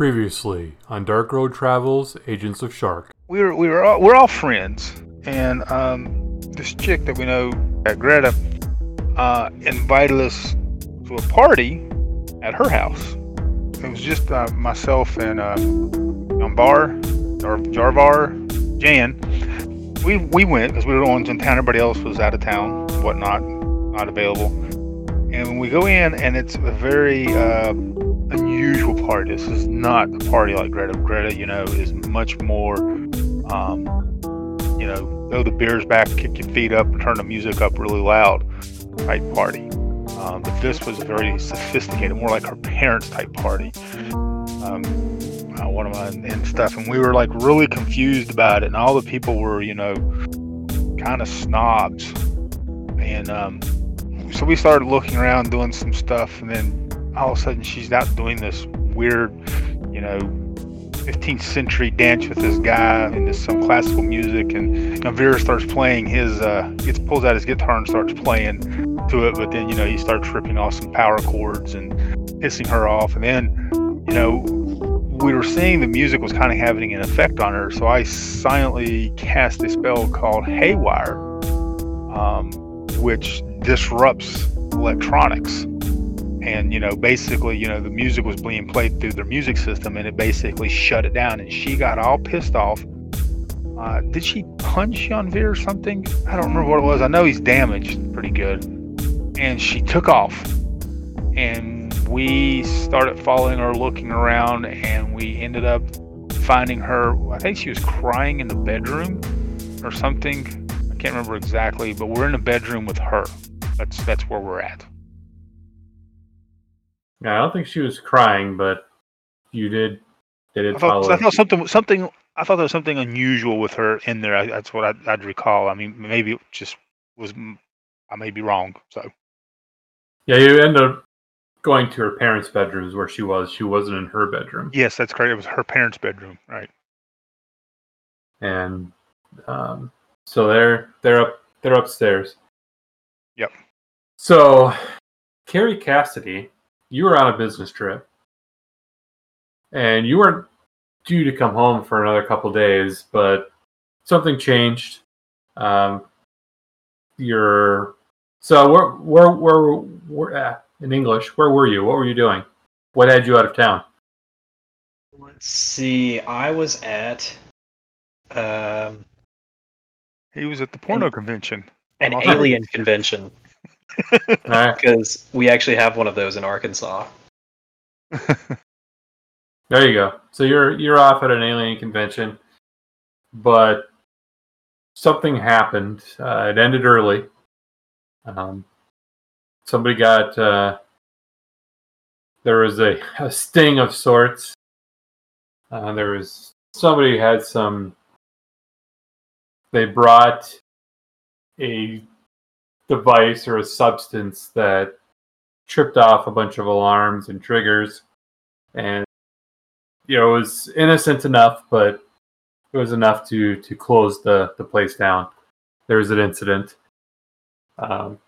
Previously on Dark Road Travels, Agents of Shark. we were we were all, we're all friends, and um, this chick that we know, uh, Greta, uh, invited us to a party at her house. It was just uh, myself and uh, Jambar or Jarvar, Jan. We we went because we were the ones in town. Everybody else was out of town, whatnot, not available. And we go in, and it's a very unusual party. This is not a party like Greta. Greta, you know, is much more, um, you know, throw the beers back, kick your feet up, turn the music up really loud type party. Um, but this was very sophisticated, more like her parents type party. Um, uh, one of my and stuff, and we were like really confused about it, and all the people were, you know, kind of snobs, and um, so we started looking around, doing some stuff, and then all of a sudden she's out doing this weird, you know, 15th century dance with this guy and some classical music, and Navir starts playing his, uh, gets pulls out his guitar and starts playing to it, but then you know he starts ripping off some power chords and pissing her off, and then you know we were seeing the music was kind of having an effect on her, so I silently cast a spell called Haywire, um, which disrupts electronics. And you know, basically, you know, the music was being played through their music system, and it basically shut it down. And she got all pissed off. Uh, did she punch Janvir or something? I don't remember what it was. I know he's damaged pretty good. And she took off. And we started following her, looking around, and we ended up finding her. I think she was crying in the bedroom or something. I can't remember exactly, but we're in the bedroom with her. That's that's where we're at. Yeah, I don't think she was crying, but you did. They did I thought, follow. I thought something something. I thought there was something unusual with her in there. I, that's what I'd, I'd recall. I mean, maybe it just was. I may be wrong. So Yeah, you end up going to her parents' bedrooms where she was. She wasn't in her bedroom, yes, that's correct. It was her parents' bedroom, right? and um, so they're they're up they're upstairs. Yep. So, Carrie Cassidy, you were on a business trip, and you weren't due to come home for another couple days, but something changed. Um, your so where where where where uh, in English? Where were you? What were you doing? What had you out of town? Let's see. I was at um, He was at the porno convention. an alien convention Right. because we actually have one of those in Arkansas. There you go. So you're you're off at an alien convention, but something happened. Uh, it ended early. Um, somebody got uh, there was a, a sting of sorts. Uh, there was somebody had some. They brought a device or a substance that tripped off a bunch of alarms and triggers, and you know, it was innocent enough, but it was enough to to close the the place down. There was an incident. Um,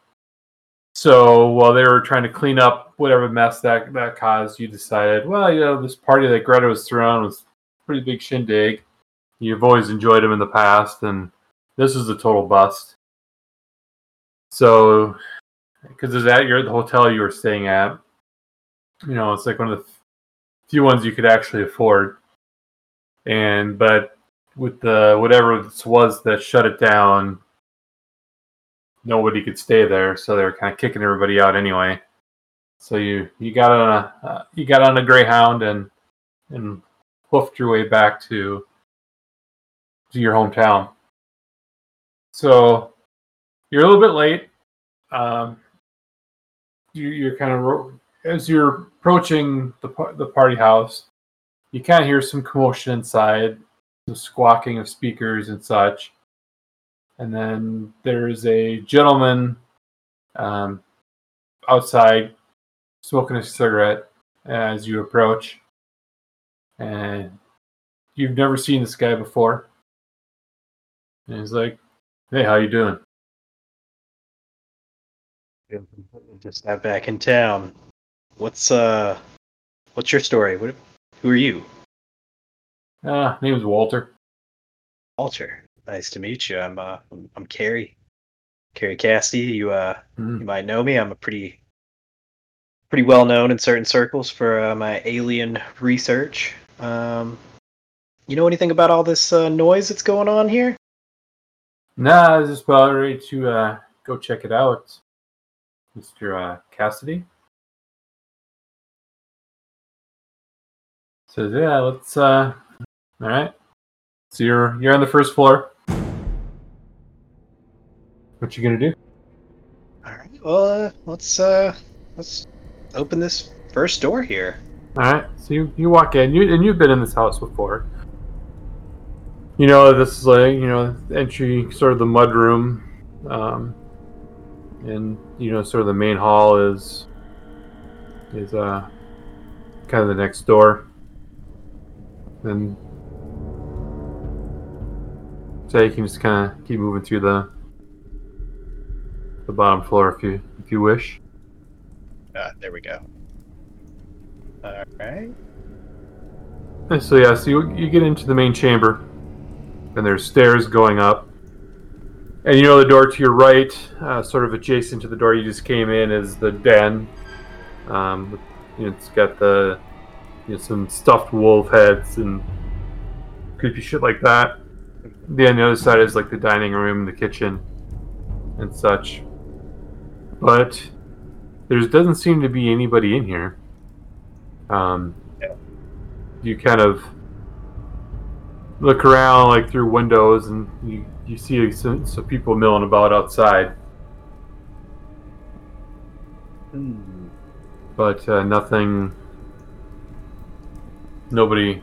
so while they were trying to clean up whatever mess that that caused, you decided, well, you know, this party that Greta was throwing was pretty big shindig. You've always enjoyed them in the past, and this is a total bust. So, because it's at your the hotel you were staying at, you know, it's like one of the few ones you could actually afford. And but with the whatever this was that shut it down, nobody could stay there, so they were kind of kicking everybody out anyway. So you you got on a uh, you got on a Greyhound and and hoofed your way back to to your hometown. So you're a little bit late. Um, you, you're kind of as you're approaching the the party house, you kind of hear some commotion inside, the squawking of speakers and such. And then there's a gentleman um, outside smoking a cigarette as you approach. And you've never seen this guy before. And he's like, "Hey, how you doing?" Just got back in town. What's uh, what's your story? What Who are you? Uh, name's Walter. Walter. Nice to meet you. I'm uh, I'm, I'm Carrie. Carrie Cassidy. You uh, Hmm. you might know me. I'm a pretty, pretty well known in certain circles for uh, my alien research. Um, you know anything about all this uh, noise that's going on here? Nah, I was just about ready to uh, go check it out. Mr. Uh, Cassidy says, "Yeah, let's." Uh, all right. So you're you're on the first floor. What you gonna do? All right. Well, uh, let's uh, let's open this first door here. All right. So you, you walk in, you and you've been in this house before. You know this is like you know entry, sort of the mud room, um, and you know sort of the main hall is is uh kind of the next door. And so you can just kind of keep moving through the the bottom floor if you if you wish. Uh, there we go. All right. And So yeah, so you, you get into the main chamber, and there's stairs going up, and you know the door to your right, uh, sort of adjacent to the door you just came in, is the den. Um, you know, it's got the you know, some stuffed wolf heads and creepy shit like that. Then the other side is like the dining room, the kitchen, and such. But there doesn't seem to be anybody in here. Um, you kind of look around like through windows and you, you see some, some people milling about outside Hmm. but uh, nothing nobody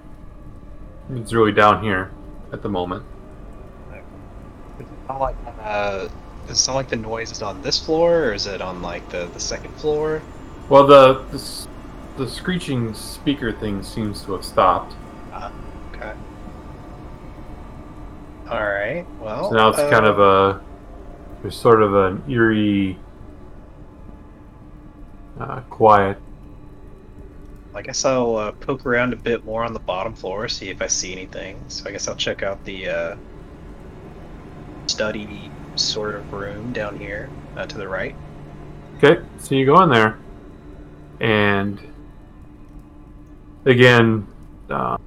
is really down here at the moment It's not like uh, does it sound like the noise is on this floor, or is it on like the the second floor? well the the, the screeching speaker thing seems to have stopped Okay. All right. Well. so now it's uh, kind of a there's sort of an eerie uh, quiet I guess I'll uh, poke around a bit more on the bottom floor, see if I see anything. So I guess I'll check out the uh, study sort of room down here uh, to the right. Okay, so you go in there, and again, uh,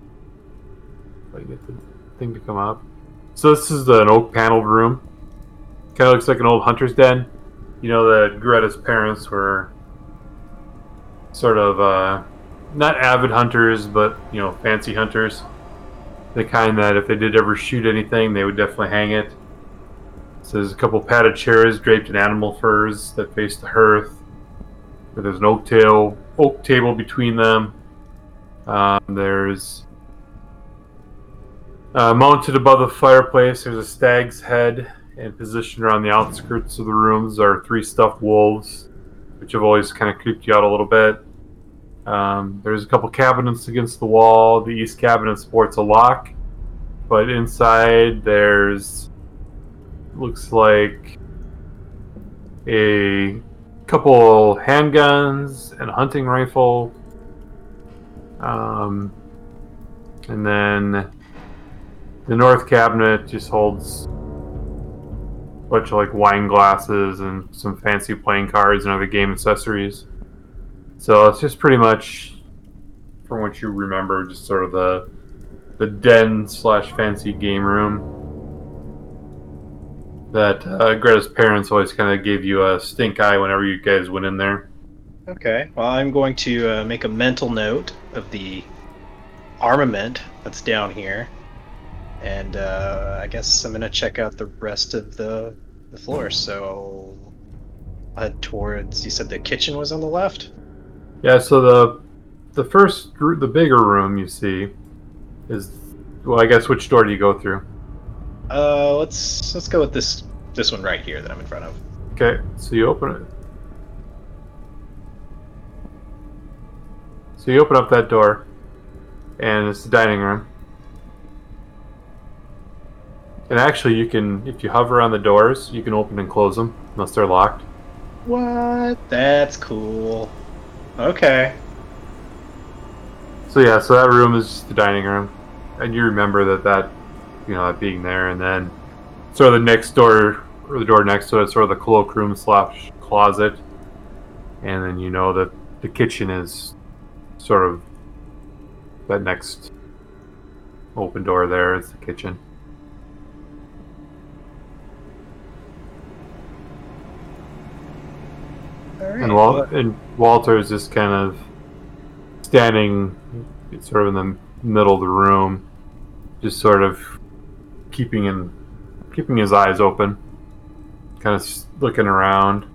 if I get the thing to come up. So this is an oak paneled room. Kind of looks like an old hunter's den. You know that Greta's parents were sort of uh, not avid hunters, but you know fancy hunters. The kind that if they did ever shoot anything, they would definitely hang it. So there's a couple padded chairs draped in animal furs that face the hearth. Where there's an oak tail, oak table between them. Um, there's uh, mounted above the fireplace. There's a stag's head, and positioned around the outskirts of the rooms are three stuffed wolves, which have always kind of creeped you out a little bit. Um, there's a couple cabinets against the wall. The east cabinet sports a lock, but inside there's looks like a couple handguns and a hunting rifle. Um, and then the north cabinet just holds a bunch of like wine glasses and some fancy playing cards and other game accessories. So it's just pretty much, from what you remember, just sort of the the den slash fancy game room that uh, Greta's parents always kind of gave you a stink eye whenever you guys went in there. Okay. Well, I'm going to uh, make a mental note of the armament that's down here, and uh, I guess I'm gonna check out the rest of the the floor. So I'll head towards. You said the kitchen was on the left. Yeah, so the the first the bigger room you see is well, I guess which door do you go through? Uh, let's let's go with this this one right here that I'm in front of. Okay, so you open it. So you open up that door, and it's the dining room. And actually, you can, if you hover on the doors, you can open and close them unless they're locked. What? That's cool. Okay. So yeah, so that room is just the dining room, and you remember that that, you know, that being there, and then sort of the next door or the door next to it, sort of the cloakroom slash closet, and then you know that the kitchen is sort of that next open door there is the kitchen. Right. And, Wal- and Walter is just kind of standing sort of in the middle of the room, just sort of keeping in, keeping his eyes open, kind of looking around.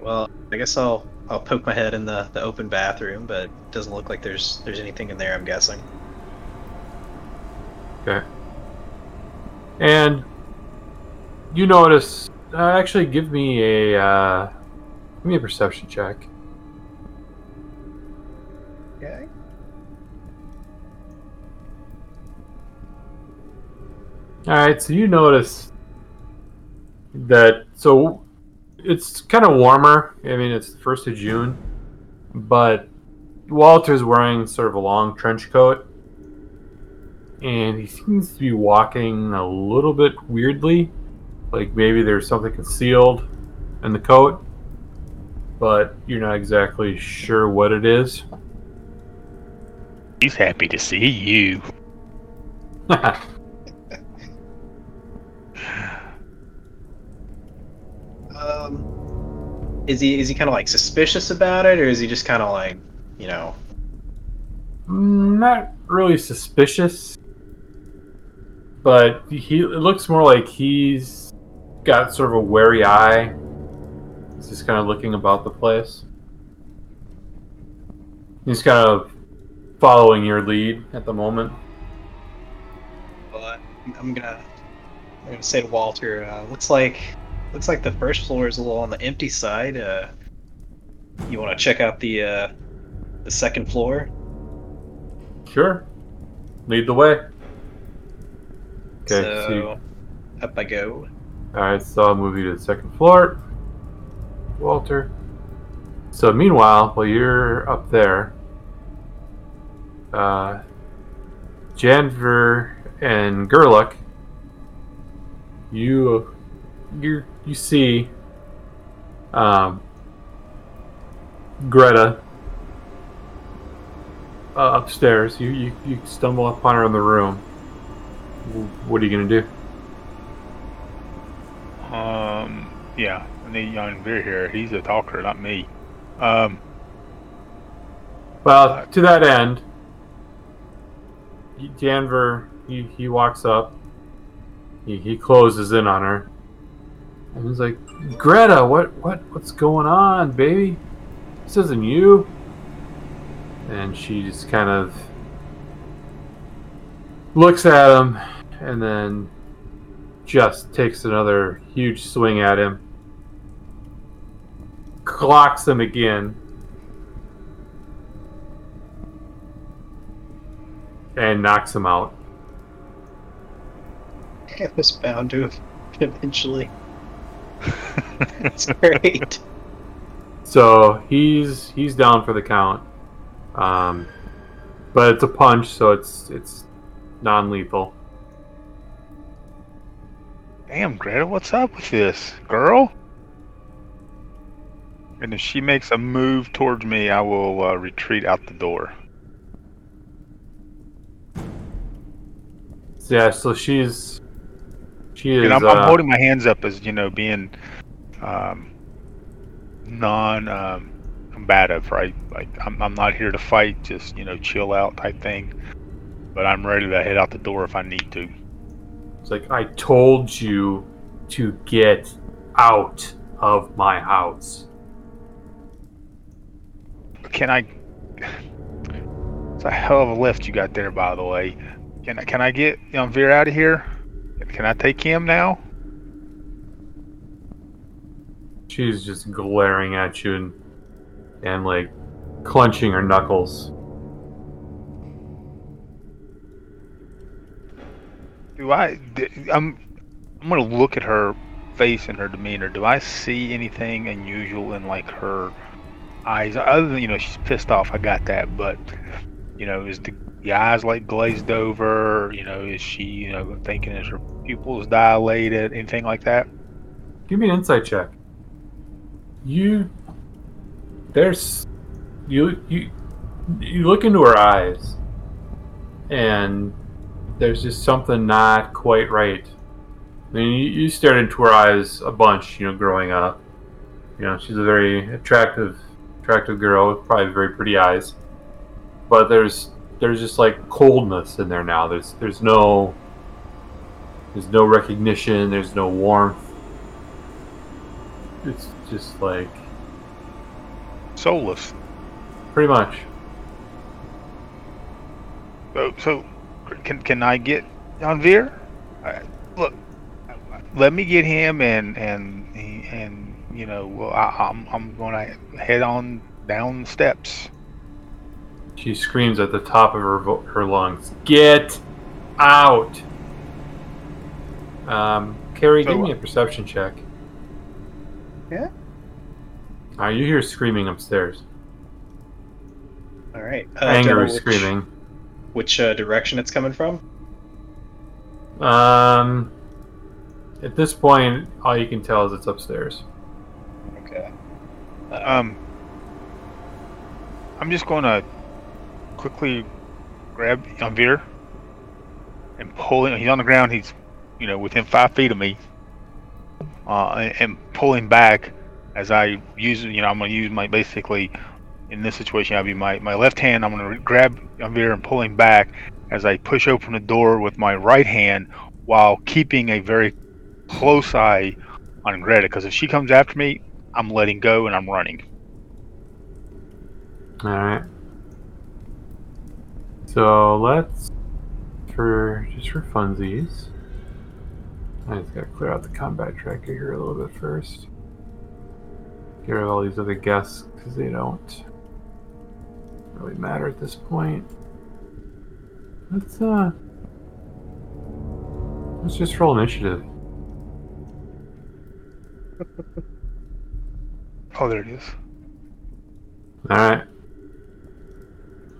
Well, I guess I'll I'll poke my head in the, the open bathroom, but it doesn't look like there's there's anything in there. I'm guessing. Okay. And you notice. Uh, actually, give me a uh, give me a perception check. Okay. All right, so you notice that so it's kind of warmer. I mean, it's the first of June, but Walter's wearing sort of a long trench coat, and he seems to be walking a little bit weirdly, like maybe there's something concealed in the coat, but you're not exactly sure what it is. He's happy to see you. Um, is he is he kind of like suspicious about it, or is he just kind of like, you know, not really suspicious, but he it looks more like he's got sort of a wary eye. He's just kind of looking about the place. He's kind of following your lead at the moment. well, I'm- I'm gonna I'm gonna say to Walter, uh, looks like looks like the first floor is a little on the empty side. Uh, you want to check out the uh, the second floor? Sure, lead the way. Okay, so, so you- up I go. All right, so you to the second floor, Walter. So meanwhile, while you're up there, uh, Janver and Gerlach, you you you see um, Greta uh, upstairs. You, you you stumble upon her in the room. What are you gonna do? Um, yeah, I need young Veer here. He's a talker, not me. Um, Well, to that end, Janver he, he walks up. He, he closes in on her, and he's like, "Greta, what what what's going on, baby? This isn't you." And she just kind of looks at him, and then just takes another huge swing at him, clocks him again, and knocks him out. It was bound to eventually. That's great. So he's he's down for the count, um, but it's a punch, so it's it's non-lethal. damn, Greta, what's up with this girl? And if she makes a move towards me, I will uh, retreat out the door. Yeah, so she's she is. And I'm, uh, I'm holding my hands up as you know, being um, non um, combative, right? Like I'm, I'm not here to fight, just you know, chill out type thing. But I'm ready to head out the door if I need to. It's like I told you to get out of my house. Can I? It's a hell of a lift you got there, by the way. Can I? Can I get young Veer out of here? Can I take him now? She's just glaring at you and and like clenching her knuckles. Do I? I'm. I'm gonna look at her face and her demeanor. Do I see anything unusual in like her eyes. Other than you know, she's pissed off. I got that, but you know, is the, the eyes like glazed over? You know, is she you know thinking is her pupils dilated? Anything like that? Give me an insight check. You there's you you you look into her eyes and there's just something not quite right. I mean, you, you stared into her eyes a bunch, you know, growing up. You know, she's a very attractive, attractive girl with probably very pretty eyes. But there's there's just like coldness in there now. There's there's no there's no recognition. There's no warmth. It's just like Soulless. pretty much. So, so can can I get on Veer? Uh, look, let me get him, and and and you know, well, I, I'm I'm gonna head on down the steps. She screams at the top of her vo- her lungs, "Get out!" Um, Carrie, So, give me a perception check. Yeah? Uh, you hear screaming upstairs. All right. Uh, Angry which- screaming. Which uh, direction it's coming from? Um, at this point, all you can tell is it's upstairs. Um, I'm just gonna quickly grab Veer and pull him. He's on the ground. He's you know within five feet of me. Uh, and, pull him back as I use you know I'm gonna use my basically in this situation I'll be my, my left hand I'm gonna grab Veer and pull him back as I push open the door with my right hand while keeping a very close eye on Greta because if she comes after me I'm letting go and I'm running. All right. So let's for just for funsies. I just gotta clear out the combat tracker here a little bit first. Get rid of all these other guests because they don't really matter at this point. Let's uh, let's just roll initiative. Oh, there it is. All right.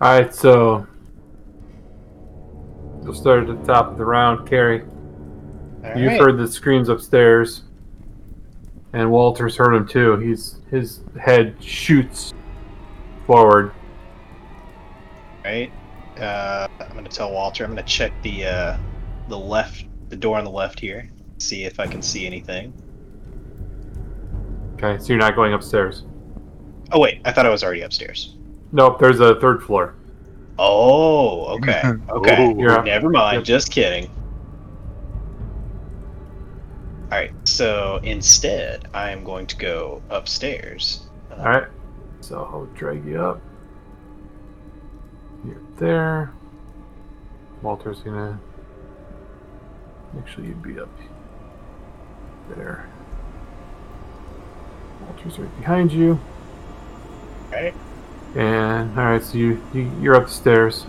All right. So we'll start at the top of the round, Carrie. all You've right. heard the screams upstairs, and Walter's heard them too. He's his head shoots forward. right? Uh, I'm gonna tell Walter. I'm gonna check the uh, the left, the door on the left here, see if I can see anything. Okay, so you're not going upstairs. Oh wait, I thought I was already upstairs. Nope, there's a third floor. Oh, okay, okay. Ooh. You're. Never mind. Yep. Just kidding. All right. So instead, I am going to go upstairs. Uh, All right, so I'll drag you up. You're there. Walter's gonna. make sure you'd be up there. Walter's right behind you. Right. And all right, so you, you you're upstairs.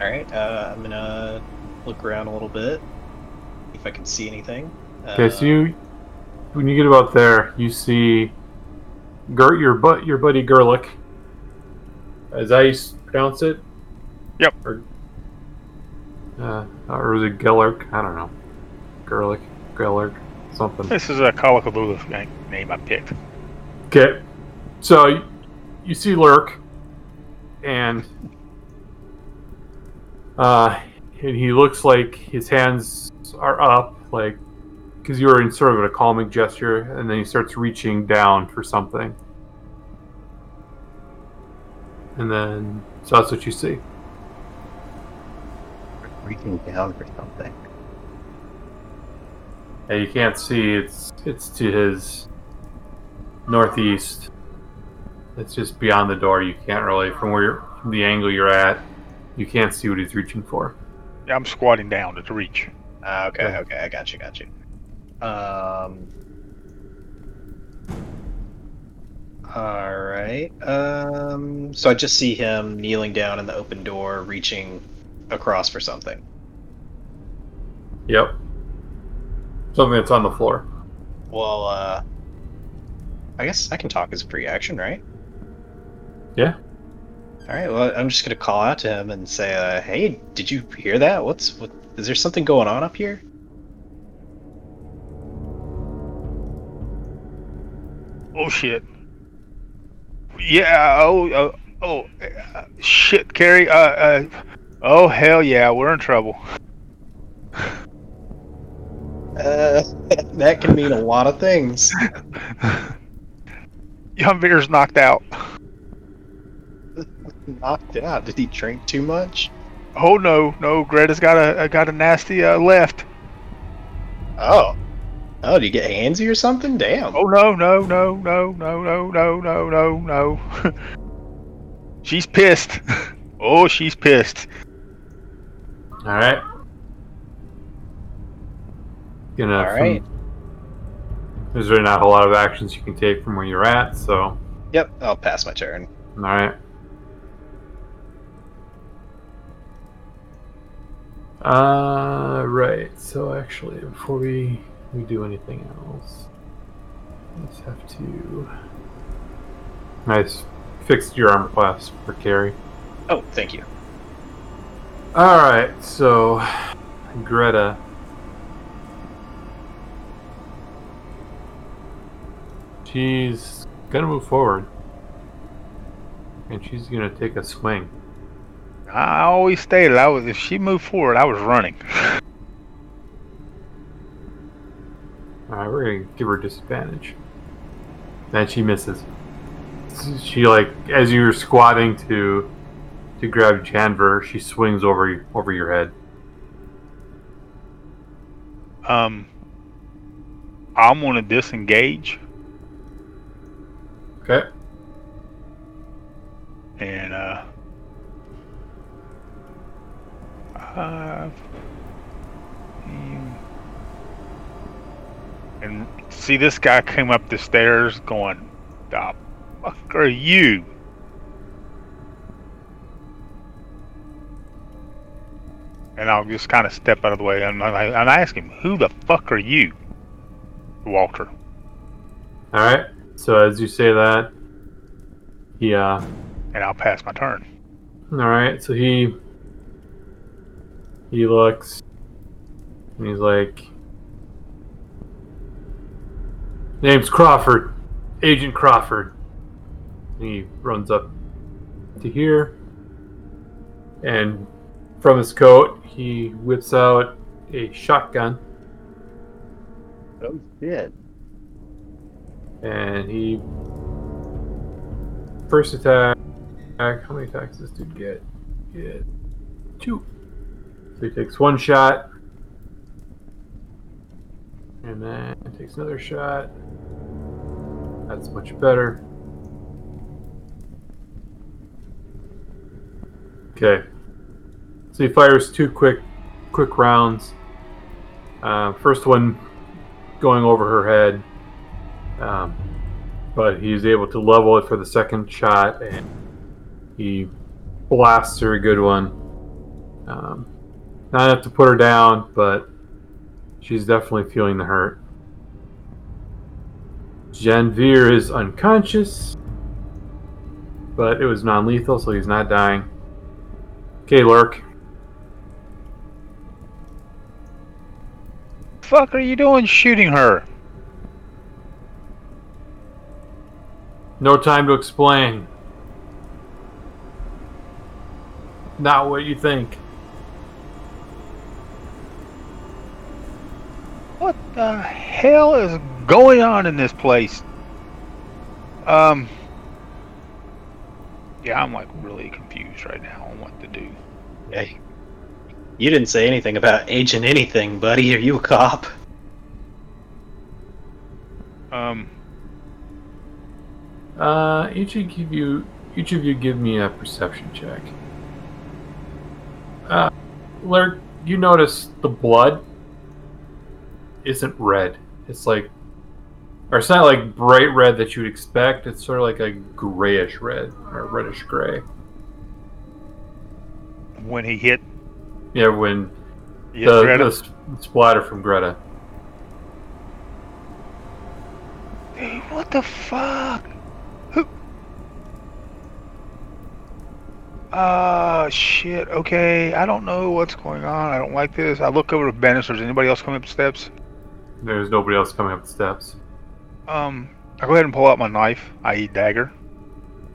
All right. Uh, I'm gonna look around a little bit, if I can see anything. Okay, so Uh, you when you get about there, you see Gert your but your buddy Gerlich. As I s- pronounce it. Yep. Or, uh, or was it Gellerk? I don't know. Gerlich, Gellerk, something. This is a Kalakabula name I picked. Okay, so you see Lurk, and uh, and he looks like his hands are up, like because you were in sort of a calming gesture, and then he starts reaching down for something, and then so that's what you see. reaching down for something. And you can't see it's it's to his northeast. It's just beyond the door. You can't really from where you're, from the angle you're at. You can't see what he's reaching for. Yeah, I'm squatting down to reach. Ah, okay, Yeah. okay, I got you, got you. Um. All right. Um. So I just see him kneeling down in the open door, reaching across for something. Yep. Something that's on the floor. Well, uh, I guess I can talk as a free action, right? Yeah. All right. Well, I'm just gonna call out to him and say, uh, "Hey, did you hear that? What's what? Is there something going on up here?" Oh shit. Yeah. Oh. Oh. oh uh, shit, Carrie. Uh, uh. Oh hell yeah, we're in trouble. Uh, that can mean a lot of things. Yumvir's knocked out. Knocked out. Did he drink too much? Oh no, no. Greta's got a uh, got a nasty uh, left. Oh. Oh, did you get handsy or something? Damn. Oh no, no, no, no, no, no, no, no, no, no. she's pissed. oh, she's pissed. All right. Gonna. All right. There's really not a whole lot of actions you can take from where you're at, so. Yep. I'll pass my turn. All right. Uh, right. So actually, before we we do anything else, let's have to. Nice. Fixed your armor class for Carrie. Oh, thank you. All right. So, Greta. She's gonna move forward, and she's gonna take a swing. I always stated I was if she moved forward, I was running. Alright, we're gonna give her disadvantage. And she misses. She like as you're squatting to to grab Janver, she swings over over your head. Um, I'm gonna disengage Okay. and uh, uh, and see this guy came up the stairs going, "The fuck are you?" And I'll just kind of step out of the way and I, and I ask him, "Who the fuck are you, Walter?" Alright. So as you say that, he uh And I'll pass my turn. alright, so he he looks and he's like Name's Crawford. Agent Crawford. And he runs up to here and from his coat he whips out a shotgun Oh shit. And he first attack how many attacks does this dude get? Get two. So he takes one shot and then takes another shot. That's much better. Okay. So he fires two quick quick rounds. Uh, first one going over her head. Um, but he's able to level it for the second shot and he blasts her a good one. Um, not enough to put her down, but she's definitely feeling the hurt. Janvier is unconscious, but it was non lethal, so he's not dying. Okay, Lurk. Fuck are you doing shooting her? No time to explain. Not what you think. What the hell is going on in this place? Um. Yeah, I'm like really confused right now on what to do. Hey. You didn't say anything about agent anything, buddy. Are you a cop? Um. Uh, each of give you each of you give me a perception check. Uh, Lurk, you notice the blood isn't red. It's like, or it's not like bright red that you'd expect. It's sort of like a grayish red or reddish gray. When he hit, Yeah, when hit the, the splatter from Greta. Hey, What the fuck? Uh, shit. Okay, I don't know what's going on. I don't like this. I look over to Banister. Is anybody else coming up the steps? There's nobody else coming up the steps. Um, I go ahead and pull out my knife, i.e., dagger.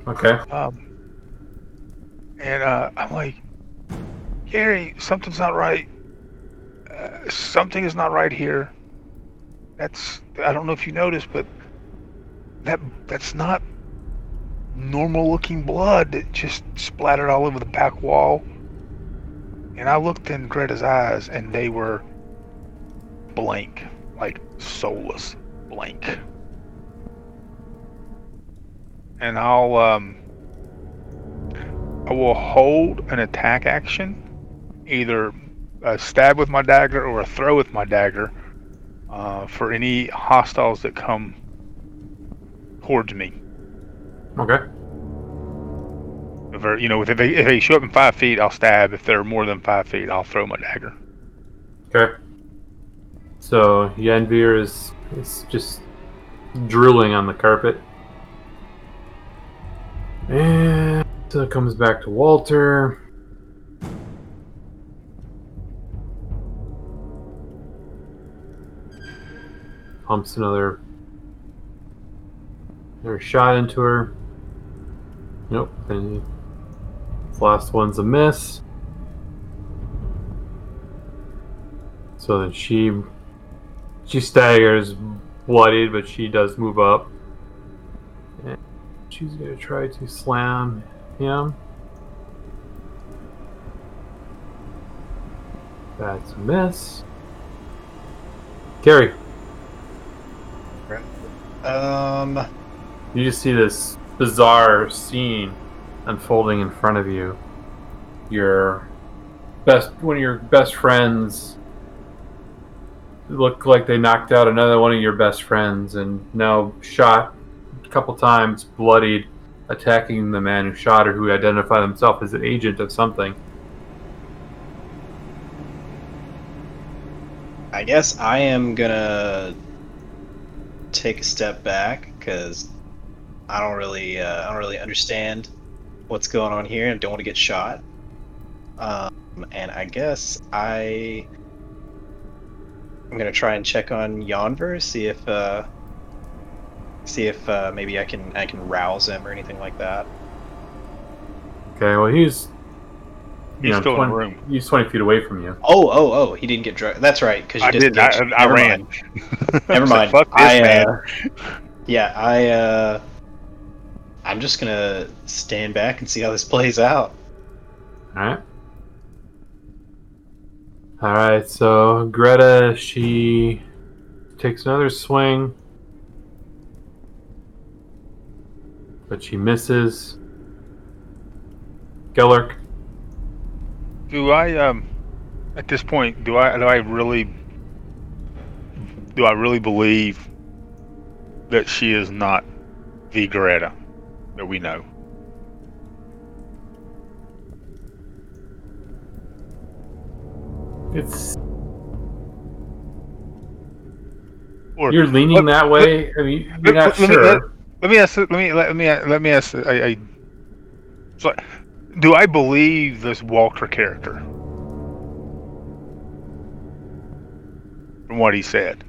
Okay. Um, and uh, I'm like, Gary, something's not right. Uh, something is not right here. That's I don't know if you noticed, but that that's not normal looking blood. that just splattered all over the back wall. And I looked in Greta's eyes, and they were blank, like soulless, blank. And I'll um, I will hold an attack action, either a stab with my dagger or a throw with my dagger, uh, for any hostiles that come towards me. Okay. If they're, you know, if they, if they show up in five feet, I'll stab. If they're more than five feet, I'll throw my dagger. Okay. So Yenvir is is just drooling on the carpet. And so it comes back to Walter. Pumps another another shot into her. Nope. And this last one's a miss. So then she she staggers, bloodied, but she does move up. And she's gonna try to slam him. That's a miss. Gary, Um, you just see this bizarre scene unfolding in front of you. Your best one of your best friends look like they knocked out another one of your best friends and now shot a couple times, bloodied, attacking the man who shot her who identified himself as an agent of something. I guess I am gonna take a step back because I don't really, uh, I don't really understand what's going on here and don't want to get shot. Um, and I guess I, I'm gonna try and check on Yonver, see if, uh, see if uh, maybe I can, I can rouse him or anything like that. Okay, well he's you He's know, still 20, in the room. He's twenty feet away from you. Oh, oh, oh! He didn't get drugged. That's right, because you I did. I, disengaged. I ran. mind. Never I said, mind. Fuck this, I, man. uh, yeah, I, uh, I'm just gonna stand back and see how this plays out. Alright. Alright, so Greta, she takes another swing. But she misses. Gellerk. Do I um at this point do I do I really do I really believe that she is not the Greta that we know? It's Or you're leaning let- that way. I mean, you're not let- let me- sure. let me ask let me let me let me ask I, I so do I believe this Walker character from what he said?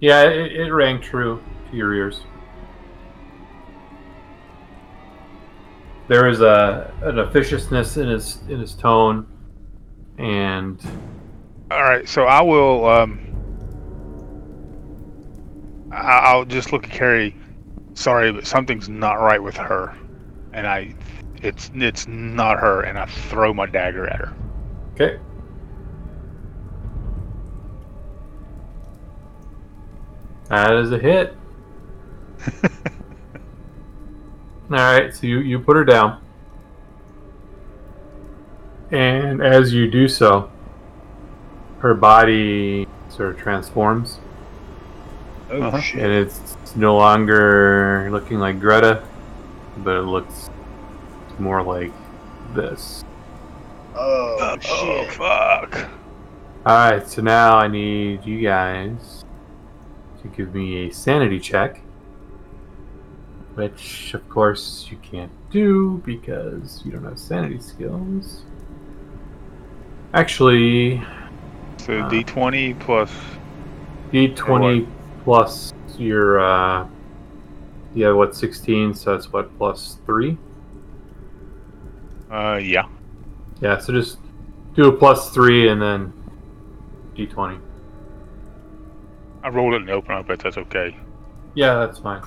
Yeah, it, it rang true your ears. There is a an officiousness in his in his tone, and All right, so I will. Um, I- I'll just look at Carrie. Sorry, but something's not right with her, and I, it's it's not her, and I throw my dagger at her. okay. That is a hit. All right, so you, you put her down. And as you do so, her body sort of transforms. Oh Uh-huh. shit! And it's no longer looking like Greta, but it looks more like this. Oh shit! fuck! Alright, so now I need you guys to give me a sanity check, which of course you can't do because you don't have sanity skills. Actually, So Uh, D20 plus. D20 plus your, uh, yeah, what, 16, so that's what, plus 3? Uh, yeah. Yeah, so just do a plus 3 and then D20. I rolled it in the open. I bet that's okay. Yeah, that's fine.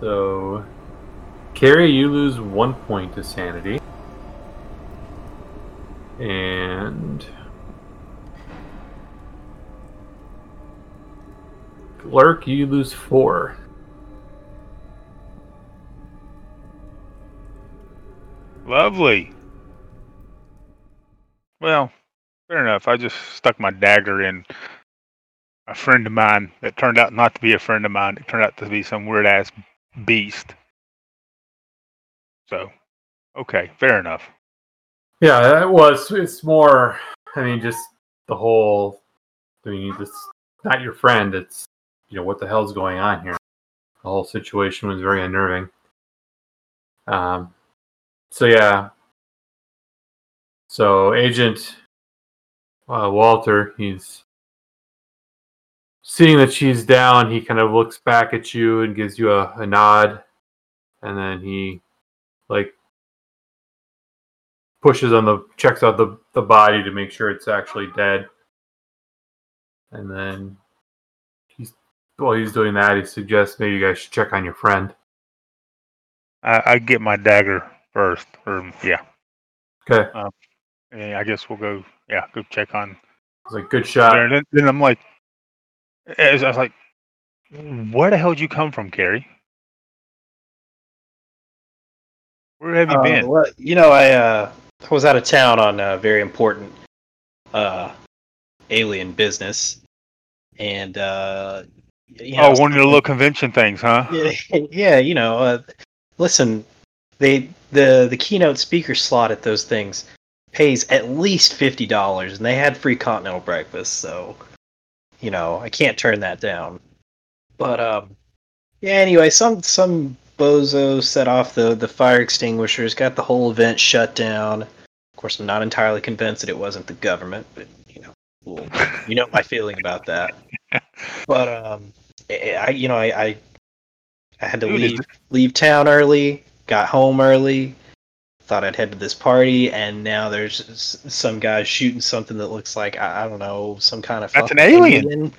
So, Carrie, you lose one point to sanity. And. Lurk, you lose four. Lovely. Well, fair enough. I just stuck my dagger in a friend of mine that turned out not to be a friend of mine. It turned out to be some weird ass beast. So, okay, fair enough. Yeah, it was. It's more. I mean, just the whole. I mean, it's not your friend. It's you know what the hell's going on here. The whole situation was very unnerving. Um. So yeah. So Agent uh, Walter, he's seeing that she's down. He kind of looks back at you and gives you a, a nod, and then he like pushes on the checks out the, the body to make sure it's actually dead. And then he's while he's doing that, he suggests maybe you guys should check on your friend. I, I get my dagger first, or yeah, Okay. Um, and I guess we'll go. Yeah, go check on It's like good shot. And then, then I'm like, as I was like, where the hell did you come from, Carrie? Where have you Uh, been? well, you know, I uh, was out of town on a very important uh, alien business, and uh, you know, oh, one of the little convention things, huh? yeah, yeah, you know, uh, listen, they the the keynote speaker slot at those things pays at least fifty dollars, and they had free continental breakfast, so you know I can't turn that down. But um, yeah. Anyway, some some bozo set off the the fire extinguishers, got the whole event shut down. Of course, I'm not entirely convinced that it wasn't the government, but you know, well, you know my feeling about that. But um, I, I you know I, I I had to leave leave town early, got home early, thought I'd head to this party, and now there's some guy shooting something that looks like I, I don't know some kind of That's an fucking alien.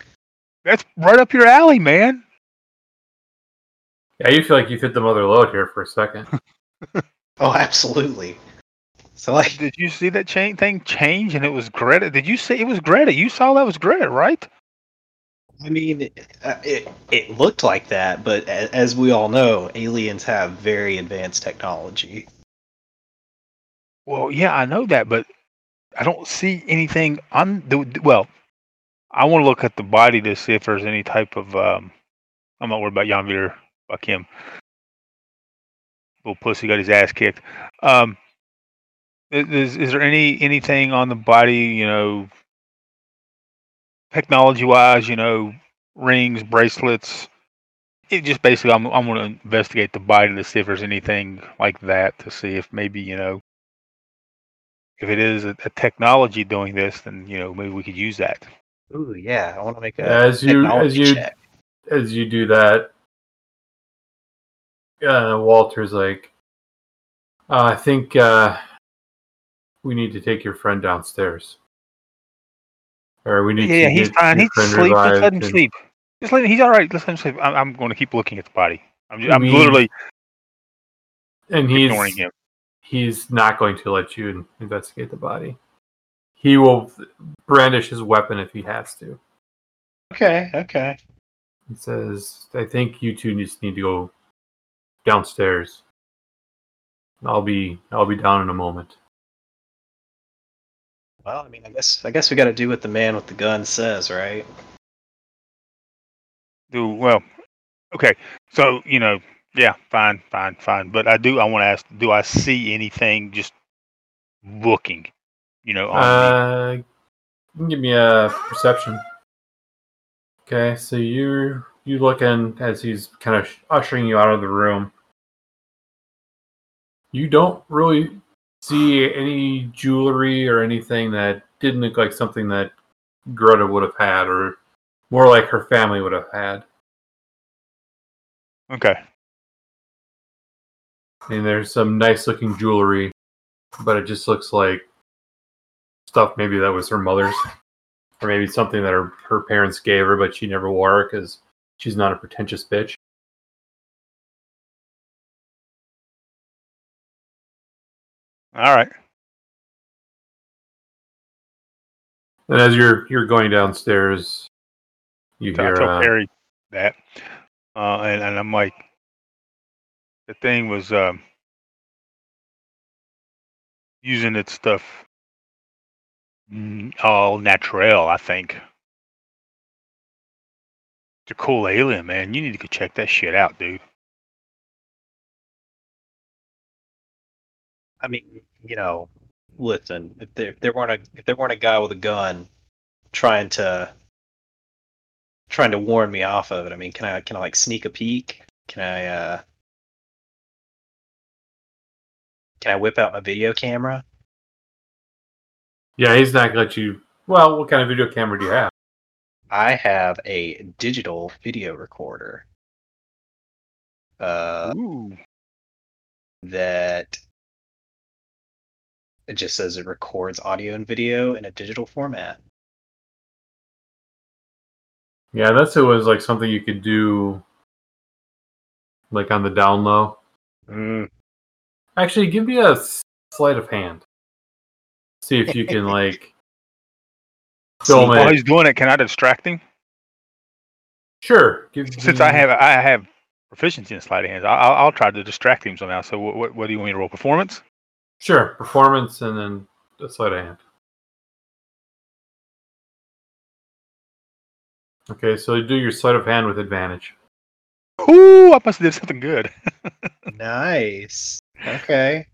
That's right up your alley, man. Yeah, you feel like you've hit the mother lode here for a second. Oh, absolutely. So like, Did you see that chain thing change and it was Greta? Did you see it was Greta? You saw that was Greta, right? I mean, it, uh, it it looked like that, but a- as we all know, aliens have very advanced technology. Well, yeah, I know that, but I don't see anything on the well. I want to look at the body to see if there's any type of. Um, I'm not worried about Vier. Fuck him. Little pussy got his ass kicked. Um, is is there any anything on the body? You know, technology wise, you know, rings, bracelets. It just basically, I'm I'm going to investigate the body to see if there's anything like that to see if maybe you know if it is a, a technology doing this, then you know maybe we could use that. Ooh, yeah, I want to make a As you- as technology you- check. As you do that, uh, Walter's like, uh, I think uh, we need to take your friend downstairs. Or we need Yeah, to he's get fine. He's friend asleep. Just let him and- sleep. Just let him. He's all right. Just let him sleep. I'm, I'm going to keep looking at the body. I'm, You I'm mean literally And he's ignoring him. He's not going to let you investigate the body. He will brandish his weapon if he has to. Okay, okay. He says, "I think you two just need to go downstairs. I'll be I'll be down in a moment." Well, I mean, I guess I guess we got to do what the man with the gun says, right? Do well. Okay. So you know, yeah, fine, fine, fine. But I do. I want to ask: Do I see anything just looking? You know, on? Uh, you can give me a perception. Okay, so you you looking as he's kind of ushering you out of the room. You don't really see any jewelry or anything that didn't look like something that Greta would have had, or more like her family would have had. Okay. And there's some nice looking jewelry, but it just looks like stuff maybe that was her mother's, or maybe something that her, her parents gave her, but she never wore it because she's not a pretentious bitch. All right. And as you're you're going downstairs, you I hear uh, Perry that, uh, and, and I'm like, the thing was um, using its stuff all natural. I think. It's a cool alien, man. You need to go check that shit out, dude. I mean, you know, listen, if there if there weren't a if there weren't a guy with a gun trying to trying to warn me off of it, I mean, can I can I like sneak a peek? Can I uh can I whip out my video camera? Yeah, he's not gonna let you. Well, what kind of video camera do you have? I have a digital video recorder. Uh Ooh. that it just says it records audio and video in a digital format. Yeah, that's it was like something you could do, like on the down low. Mm. Actually, give me a sleight of hand. See if you can like film While it. he's doing it, can I distract him? Sure. Give, Since I have I have proficiency in sleight of hands, I- I'll, I'll try to distract him somehow. So what, what, what do you want me to roll? Performance? Sure, performance and then a sleight of hand. Okay, so you do your sleight of hand with advantage. Ooh, I must have did something good. Nice. Okay.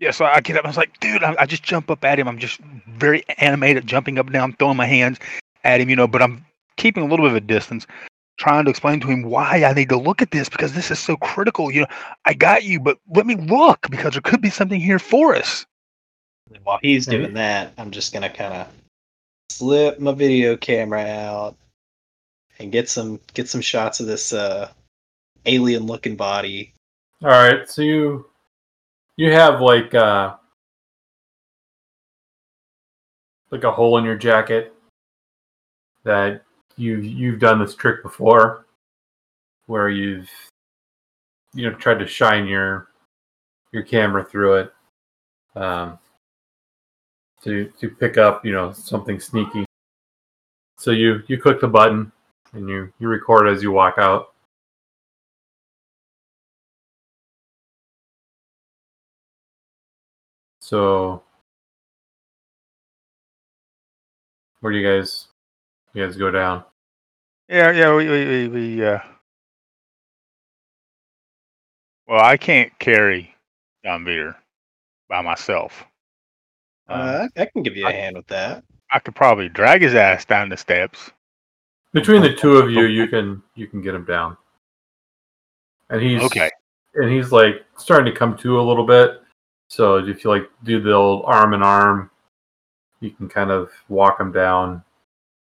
Yeah, so I get up. I was like, dude, I, I just jump up at him. I'm just very animated, jumping up and down, throwing my hands at him, you know, but I'm keeping a little bit of a distance, trying to explain to him why I need to look at this because this is so critical. You know, I got you, but let me look because there could be something here for us. And while he's Maybe. doing that, I'm just gonna kind of slip my video camera out and get some get some shots of this uh, alien-looking body. All right, so you you have like uh like a hole in your jacket that you you've done this trick before where you've you know tried to shine your your camera through it um to to pick up you know something sneaky so you you click the button and you you record as you walk out So, where do you guys, you guys go down? Yeah, yeah, we, we, we, we uh, well, I can't carry John Beer by myself. Uh, Uh, I can give you a I- hand with that. I could probably drag his ass down the steps. Between the two of you, you can you can get him down. And he's Okay. and he's like starting to come to a little bit. So if you like do the old arm in arm, you can kind of walk him down,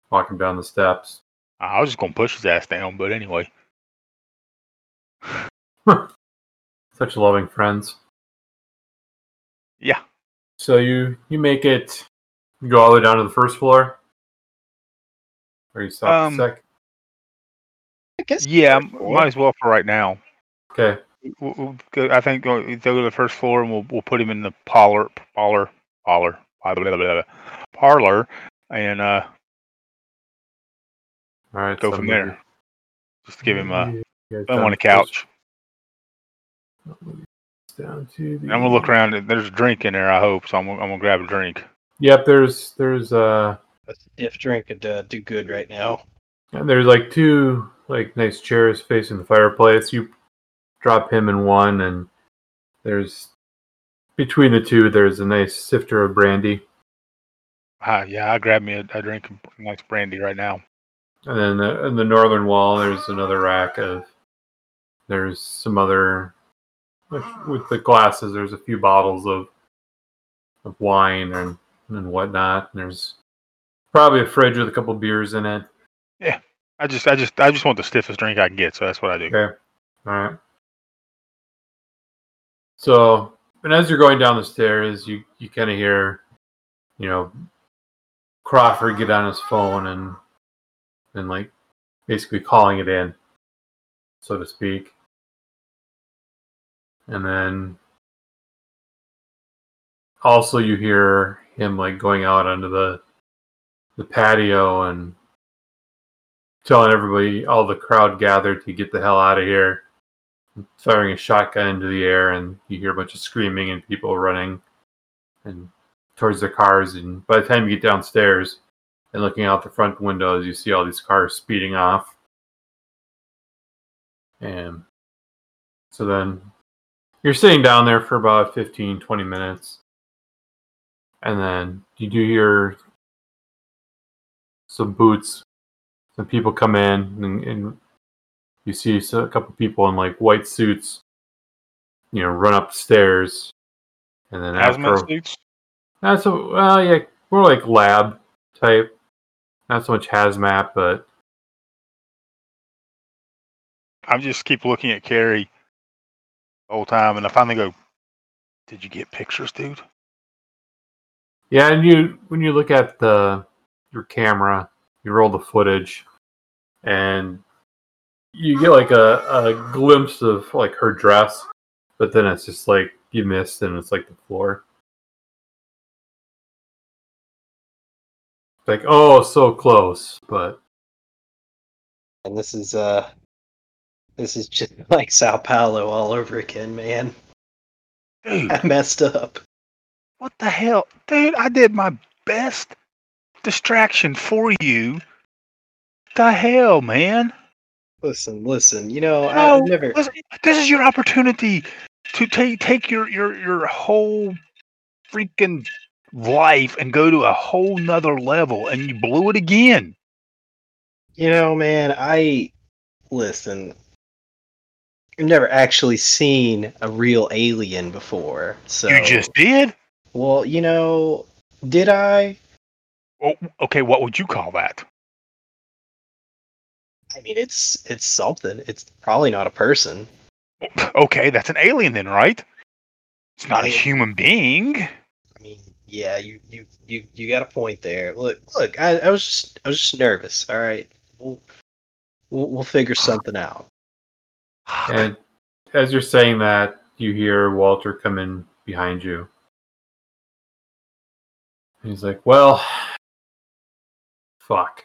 walk him down the steps. I was just gonna push his ass down, but anyway. Such loving friends. Yeah. So you you make it you go all the way down to the first floor? Or you stop Um, a sec? I guess. Yeah, third m- floor. might as well for right now. Okay. We'll, we'll go, I think go, go to the first floor and we'll we'll put him in the parlor, parlor, parlor, blah, blah, blah, blah, blah, parlor, and uh, All right. go so from maybe- there. Just give him a You guys throw him on a couch. Down to the, I'm gonna look around. There's a drink in there. I hope so. I'm gonna, I'm gonna grab a drink. Yep, there's there's uh A stiff drink could uh, do good right now. and there's like two like nice chairs facing the fireplace. You drop him in one and there's between the two there's a nice sifter of brandy. Uh, yeah, I grab me a, a drink of nice brandy right now. And then the, in the northern wall, there's another rack of. There's some other, with, with the glasses. There's a few bottles of, of wine and and whatnot. And there's probably a fridge with a couple beers in it. Yeah, I just, I just, I just want the stiffest drink I can get, so that's what I do. Okay. All right. So, and as you're going down the stairs, you you kind of hear, you know, Crawford get on his phone and and like basically calling it in, so to speak. And then also you hear him like going out onto the the patio and telling everybody, all the crowd gathered to get the hell out of here, firing a shotgun into the air, and you hear a bunch of screaming and people running and towards their cars. And by the time you get downstairs and looking out the front windows, you see all these cars speeding off. And so then you're sitting down there for about 15, 20 minutes. And then you do hear some boots some people come in and, and you see a couple people in like white suits, you know, run up the stairs, and then Hazmat after suits. that's a well, yeah, more like lab type, not so much hazmat, but I just keep looking at Carrie the whole time, and I finally go, "Did you get pictures, dude?" yeah. And you when you look at the your camera, you roll the footage, and you get like a, a glimpse of like her dress, but then it's just like you missed, and it's like the floor. Like, oh, so close, but And this is uh this is just like Sao Paulo all over again, man. Dude, I messed up. what the hell, dude? I did my best distraction for you. The hell, man! Listen, listen. You know, I, No, I've never. Listen, this is your opportunity to take take your your your whole freaking life and go to a whole nother level, and you blew it again. You know, man. I listen. I've never actually seen a real alien before. So You just did. well, you know, did I? Oh, okay, what would you call that? I mean, it's it's something. It's probably not a person. Okay, that's an alien then, right? It's not a human being. I mean, yeah, you you you you got a point there. Look, look, I, I was just I was just nervous. All right, we'll we'll, we'll figure something out. and as you're saying that, you hear Walter come in behind you. He's like, "Well, fuck."